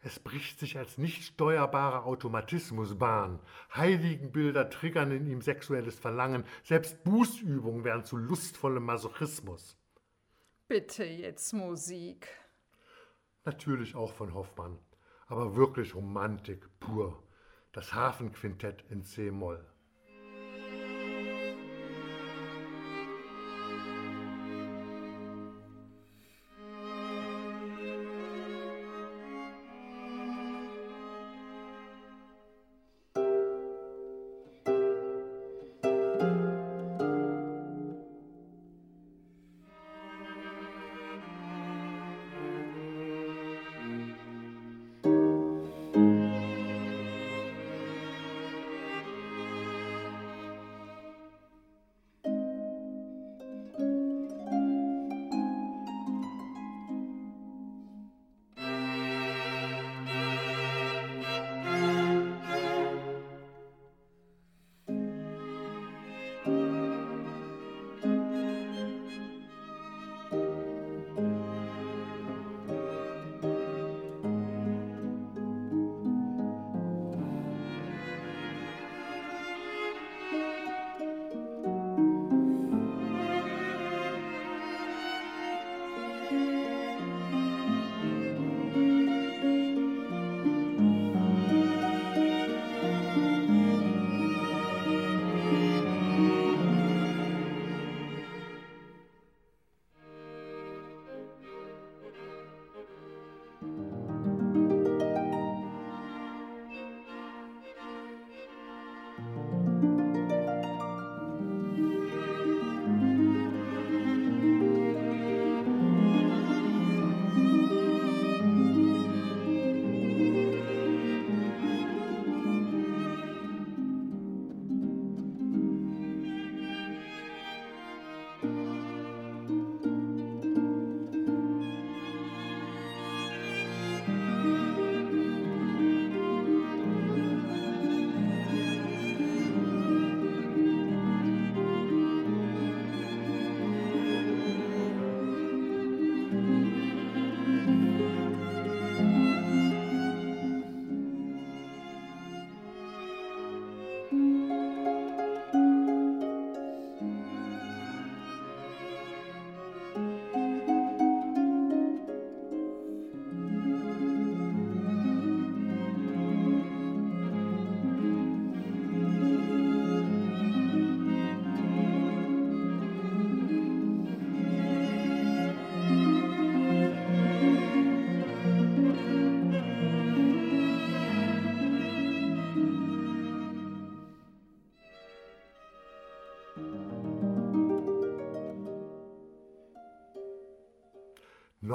Es bricht sich als nicht steuerbarer Automatismus Bahn. Heiligenbilder triggern in ihm sexuelles Verlangen. Selbst Bußübungen werden zu lustvollem Masochismus. Bitte jetzt Musik. Natürlich auch von Hoffmann, aber wirklich Romantik pur. Das Hafenquintett in C-Moll.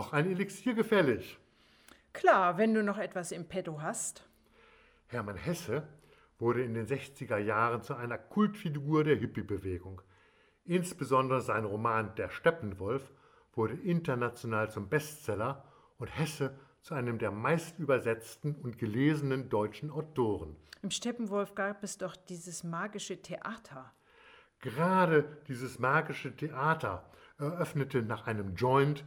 Noch ein Elixier gefällig. Klar, wenn du noch etwas im Petto hast. Hermann Hesse wurde in den 60er Jahren zu einer Kultfigur der Hippie-Bewegung. Insbesondere sein Roman Der Steppenwolf wurde international zum Bestseller und Hesse zu einem der meistübersetzten und gelesenen deutschen Autoren. Im Steppenwolf gab es doch dieses magische Theater. Gerade dieses magische Theater eröffnete nach einem Joint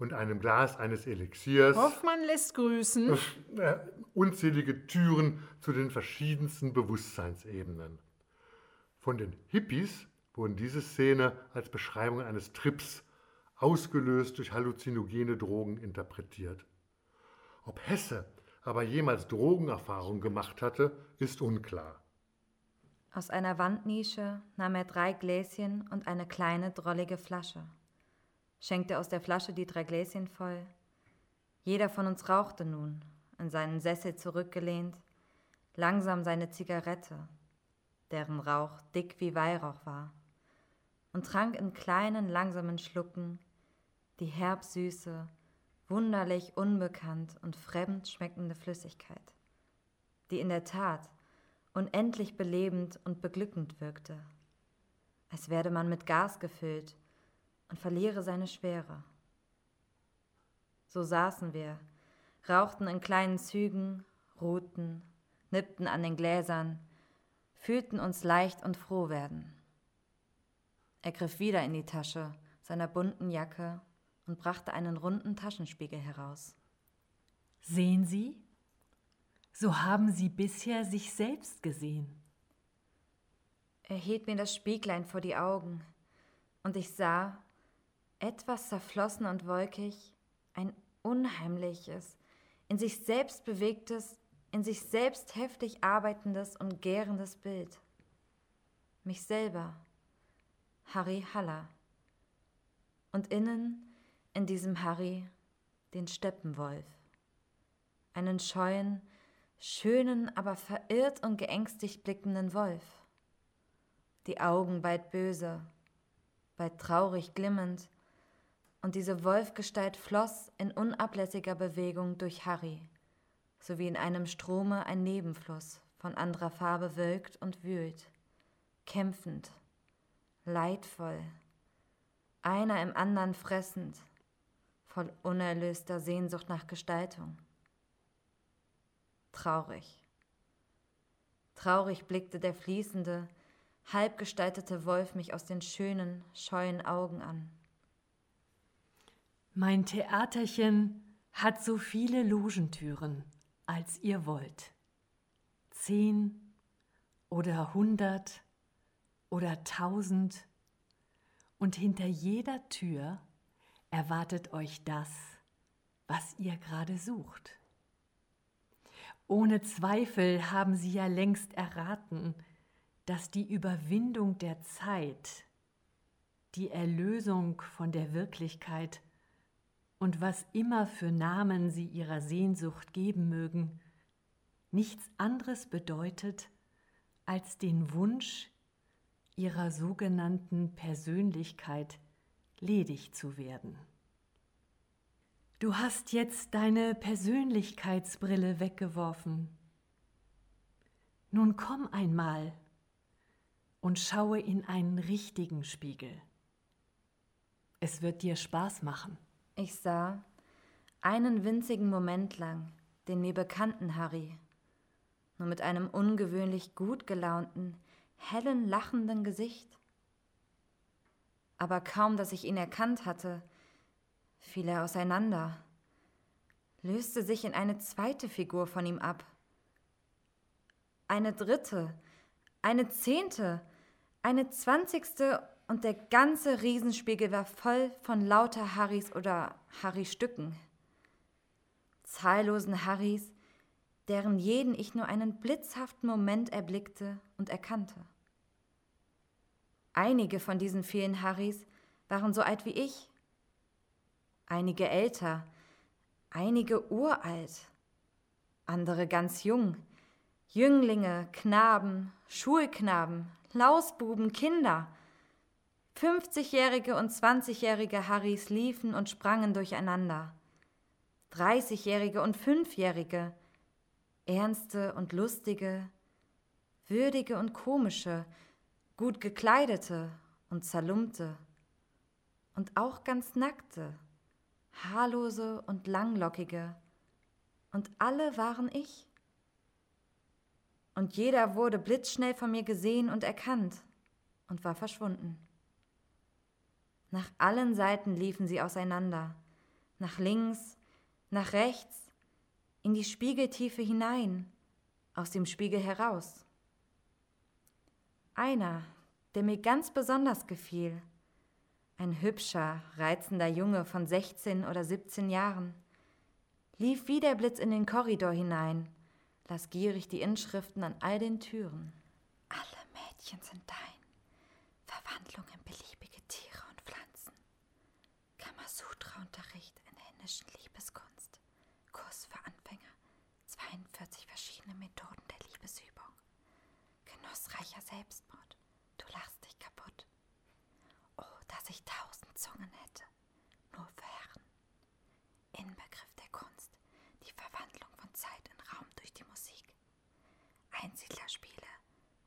und einem Glas eines Elixiers Hoffmann lässt grüßen. äh, unzählige Türen zu den verschiedensten Bewusstseinsebenen. Von den Hippies wurden diese Szene als Beschreibung eines Trips, ausgelöst durch halluzinogene Drogen, interpretiert. Ob Hesse aber jemals Drogenerfahrung gemacht hatte, ist unklar. Aus einer Wandnische nahm er drei Gläschen und eine kleine, drollige Flasche. Schenkte aus der Flasche die drei Gläschen voll. Jeder von uns rauchte nun, in seinen Sessel zurückgelehnt, langsam seine Zigarette, deren Rauch dick wie Weihrauch war, und trank in kleinen, langsamen Schlucken die herbsüße, wunderlich unbekannt und fremd schmeckende Flüssigkeit, die in der Tat unendlich belebend und beglückend wirkte, als werde man mit Gas gefüllt und verliere seine Schwere. So saßen wir, rauchten in kleinen Zügen, ruhten, nippten an den Gläsern, fühlten uns leicht und froh werden. Er griff wieder in die Tasche seiner bunten Jacke und brachte einen runden Taschenspiegel heraus. Sehen Sie? So haben Sie bisher sich selbst gesehen. Er hielt mir das Spieglein vor die Augen, und ich sah, etwas zerflossen und wolkig, ein unheimliches, in sich selbst bewegtes, in sich selbst heftig arbeitendes und gärendes Bild. Mich selber, Harry Haller. Und innen, in diesem Harry, den Steppenwolf. Einen scheuen, schönen, aber verirrt und geängstigt blickenden Wolf. Die Augen bald böse, bald traurig glimmend, und diese Wolfgestalt floss in unablässiger Bewegung durch Harry, so wie in einem Strome ein Nebenfluss von anderer Farbe wölkt und wühlt, kämpfend, leidvoll, einer im anderen fressend, voll unerlöster Sehnsucht nach Gestaltung. Traurig. Traurig blickte der fließende, halbgestaltete Wolf mich aus den schönen, scheuen Augen an. Mein Theaterchen hat so viele Logentüren, als ihr wollt. Zehn oder hundert oder tausend. Und hinter jeder Tür erwartet euch das, was ihr gerade sucht. Ohne Zweifel haben Sie ja längst erraten, dass die Überwindung der Zeit, die Erlösung von der Wirklichkeit und was immer für Namen Sie Ihrer Sehnsucht geben mögen, nichts anderes bedeutet als den Wunsch, Ihrer sogenannten Persönlichkeit ledig zu werden. Du hast jetzt deine Persönlichkeitsbrille weggeworfen. Nun komm einmal und schaue in einen richtigen Spiegel. Es wird dir Spaß machen. Ich sah, einen winzigen Moment lang, den mir bekannten Harry, nur mit einem ungewöhnlich gut gelaunten, hellen, lachenden Gesicht. Aber kaum, dass ich ihn erkannt hatte, fiel er auseinander, löste sich in eine zweite Figur von ihm ab. Eine dritte, eine zehnte, eine zwanzigste und der ganze Riesenspiegel war voll von lauter Harrys oder Harry-Stücken. Zahllosen Harrys, deren jeden ich nur einen blitzhaften Moment erblickte und erkannte. Einige von diesen vielen Harrys waren so alt wie ich, einige älter, einige uralt, andere ganz jung, Jünglinge, Knaben, Schulknaben, Lausbuben, Kinder, 50-jährige und 20-jährige Harrys liefen und sprangen durcheinander. 30-jährige und 5-jährige, ernste und lustige, würdige und komische, gut gekleidete und zerlumpte und auch ganz nackte, haarlose und langlockige, und alle waren ich. Und jeder wurde blitzschnell von mir gesehen und erkannt und war verschwunden. Nach allen Seiten liefen sie auseinander, nach links, nach rechts, in die Spiegeltiefe hinein, aus dem Spiegel heraus. Einer, der mir ganz besonders gefiel, ein hübscher, reizender Junge von 16 oder 17 Jahren, lief wie der Blitz in den Korridor hinein, las gierig die Inschriften an all den Türen. Alle Mädchen sind dein. Verwandlung in Kamasutra-Unterricht in händischen Liebeskunst. Kurs für Anfänger. 42 verschiedene Methoden der Liebesübung. Genussreicher Selbstmord. Du lachst dich kaputt. Oh, dass ich tausend Zungen hätte. Nur für Herren. Inbegriff der Kunst. Die Verwandlung von Zeit in Raum durch die Musik. Einsiedlerspiele.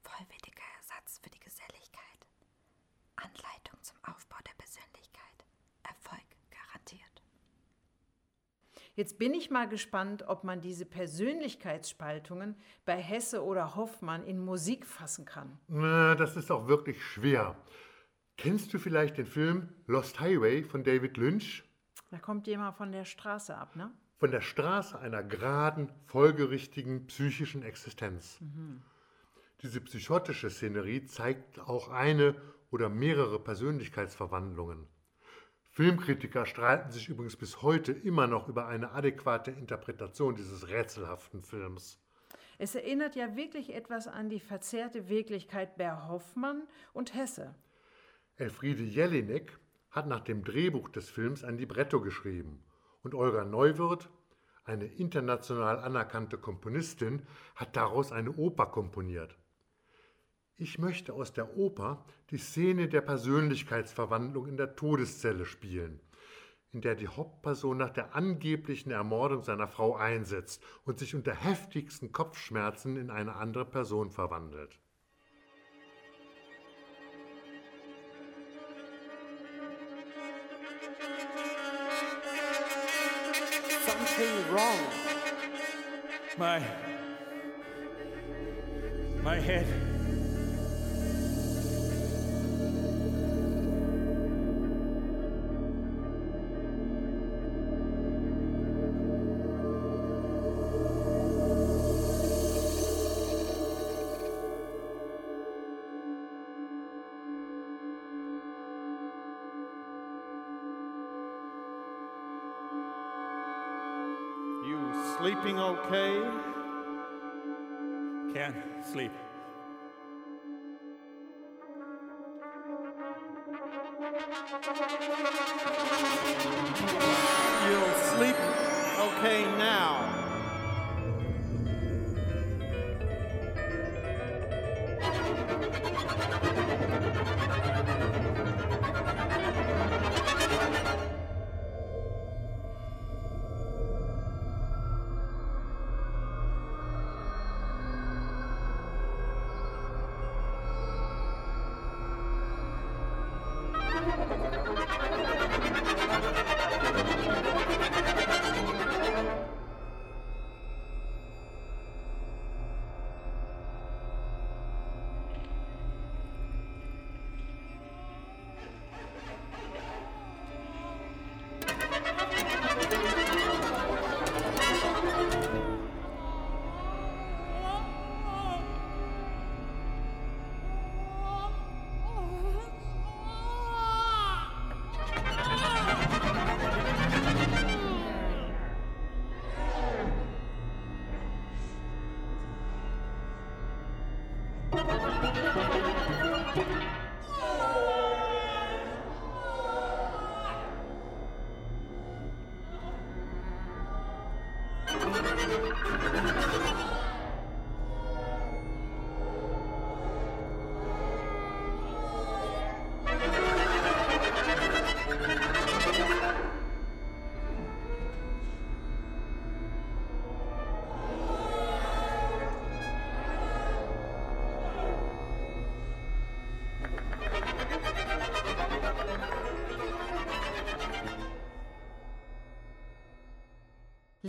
Vollwertiger Ersatz für die Geselligkeit. Anleitung zum Aufbau der Persönlichkeit. Erfolg garantiert. Jetzt bin ich mal gespannt, ob man diese Persönlichkeitsspaltungen bei Hesse oder Hoffmann in Musik fassen kann. Na, das ist auch wirklich schwer. Kennst du vielleicht den Film Lost Highway von David Lynch? Da kommt jemand von der Straße ab, ne? Von der Straße einer geraden, folgerichtigen psychischen Existenz. Diese psychotische Szenerie zeigt auch eine oder mehrere Persönlichkeitsverwandlungen. Filmkritiker streiten sich übrigens bis heute immer noch über eine adäquate Interpretation dieses rätselhaften Films. Es erinnert ja wirklich etwas an die verzerrte Wirklichkeit bei Hoffmann und Hesse. Elfriede Jelinek hat nach dem Drehbuch des Films ein Libretto geschrieben und Olga Neuwirth, eine international anerkannte Komponistin, hat daraus eine Oper komponiert. Ich möchte aus der Oper die Szene der Persönlichkeitsverwandlung in der Todeszelle spielen, in der die Hauptperson nach der angeblichen Ermordung seiner Frau einsetzt und sich unter heftigsten Kopfschmerzen in eine andere Person verwandelt. something wrong. My. My head. Sleeping okay? Can't sleep.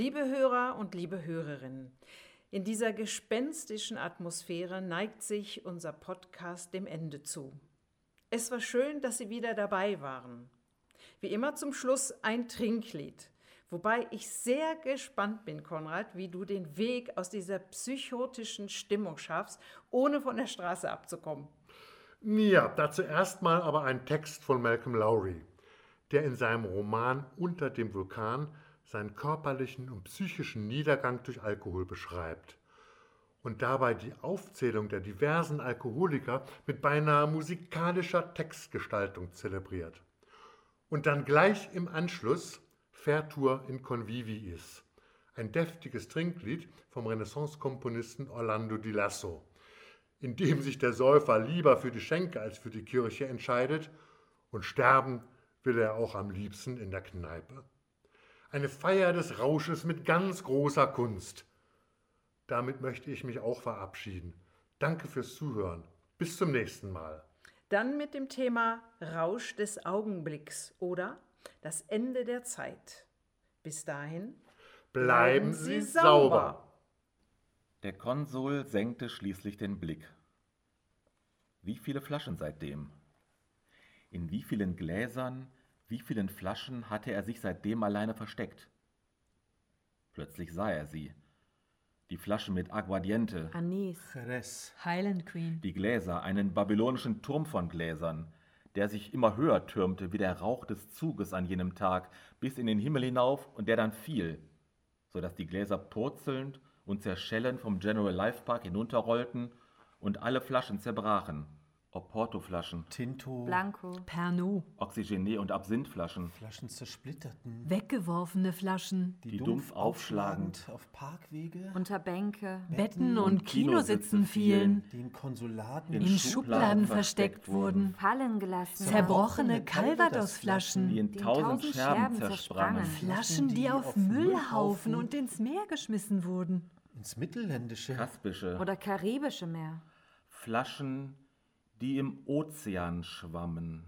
Liebe Hörer und liebe Hörerinnen, in dieser gespenstischen Atmosphäre neigt sich unser Podcast dem Ende zu. Es war schön, dass Sie wieder dabei waren. Wie immer zum Schluss ein Trinklied. Wobei ich sehr gespannt bin, Konrad, wie du den Weg aus dieser psychotischen Stimmung schaffst, ohne von der Straße abzukommen. Ja, dazu erstmal aber ein Text von Malcolm Lowry, der in seinem Roman Unter dem Vulkan seinen körperlichen und psychischen Niedergang durch Alkohol beschreibt und dabei die Aufzählung der diversen Alkoholiker mit beinahe musikalischer Textgestaltung zelebriert. Und dann gleich im Anschluss Vertur in Conviviis, ein deftiges Trinklied vom Renaissance-Komponisten Orlando di Lasso, in dem sich der Säufer lieber für die Schenke als für die Kirche entscheidet und sterben will er auch am liebsten in der Kneipe. Eine Feier des Rausches mit ganz großer Kunst. Damit möchte ich mich auch verabschieden. Danke fürs Zuhören. Bis zum nächsten Mal. Dann mit dem Thema Rausch des Augenblicks oder das Ende der Zeit. Bis dahin Bleiben Sie sauber. Der Konsul senkte schließlich den Blick. Wie viele Flaschen seitdem? In wie vielen Gläsern, wie vielen Flaschen hatte er sich seitdem alleine versteckt? Plötzlich sah er sie. Die Flaschen mit Aguardiente, Anis. Jerez. Highland Queen. die Gläser, einen babylonischen Turm von Gläsern, der sich immer höher türmte wie der Rauch des Zuges an jenem Tag, bis in den Himmel hinauf und der dann fiel, so dass die Gläser purzelnd und zerschellend vom General Life Park hinunterrollten und alle Flaschen zerbrachen. Oporto-Flaschen, Tinto. Blanco. Pernod. Oxygené und Absinthflaschen, Flaschen zersplitterten. Weggeworfene Flaschen. die dumpf aufschlagend auf Parkwege. Unter Bänke. Betten und Kinositzen fielen. die in Konsulaten. In In Schubladen versteckt wurden. Fallen gelassen. Zerbrochene die Calvados-Flaschen. in Die tausend tausend Scherben zersprangen. Flaschen, die auf Müllhaufen und ins Meer geschmissen wurden. ins Mittelländische. Kaspische, Oder karibische Meer. Flaschen, die im Ozean schwammen.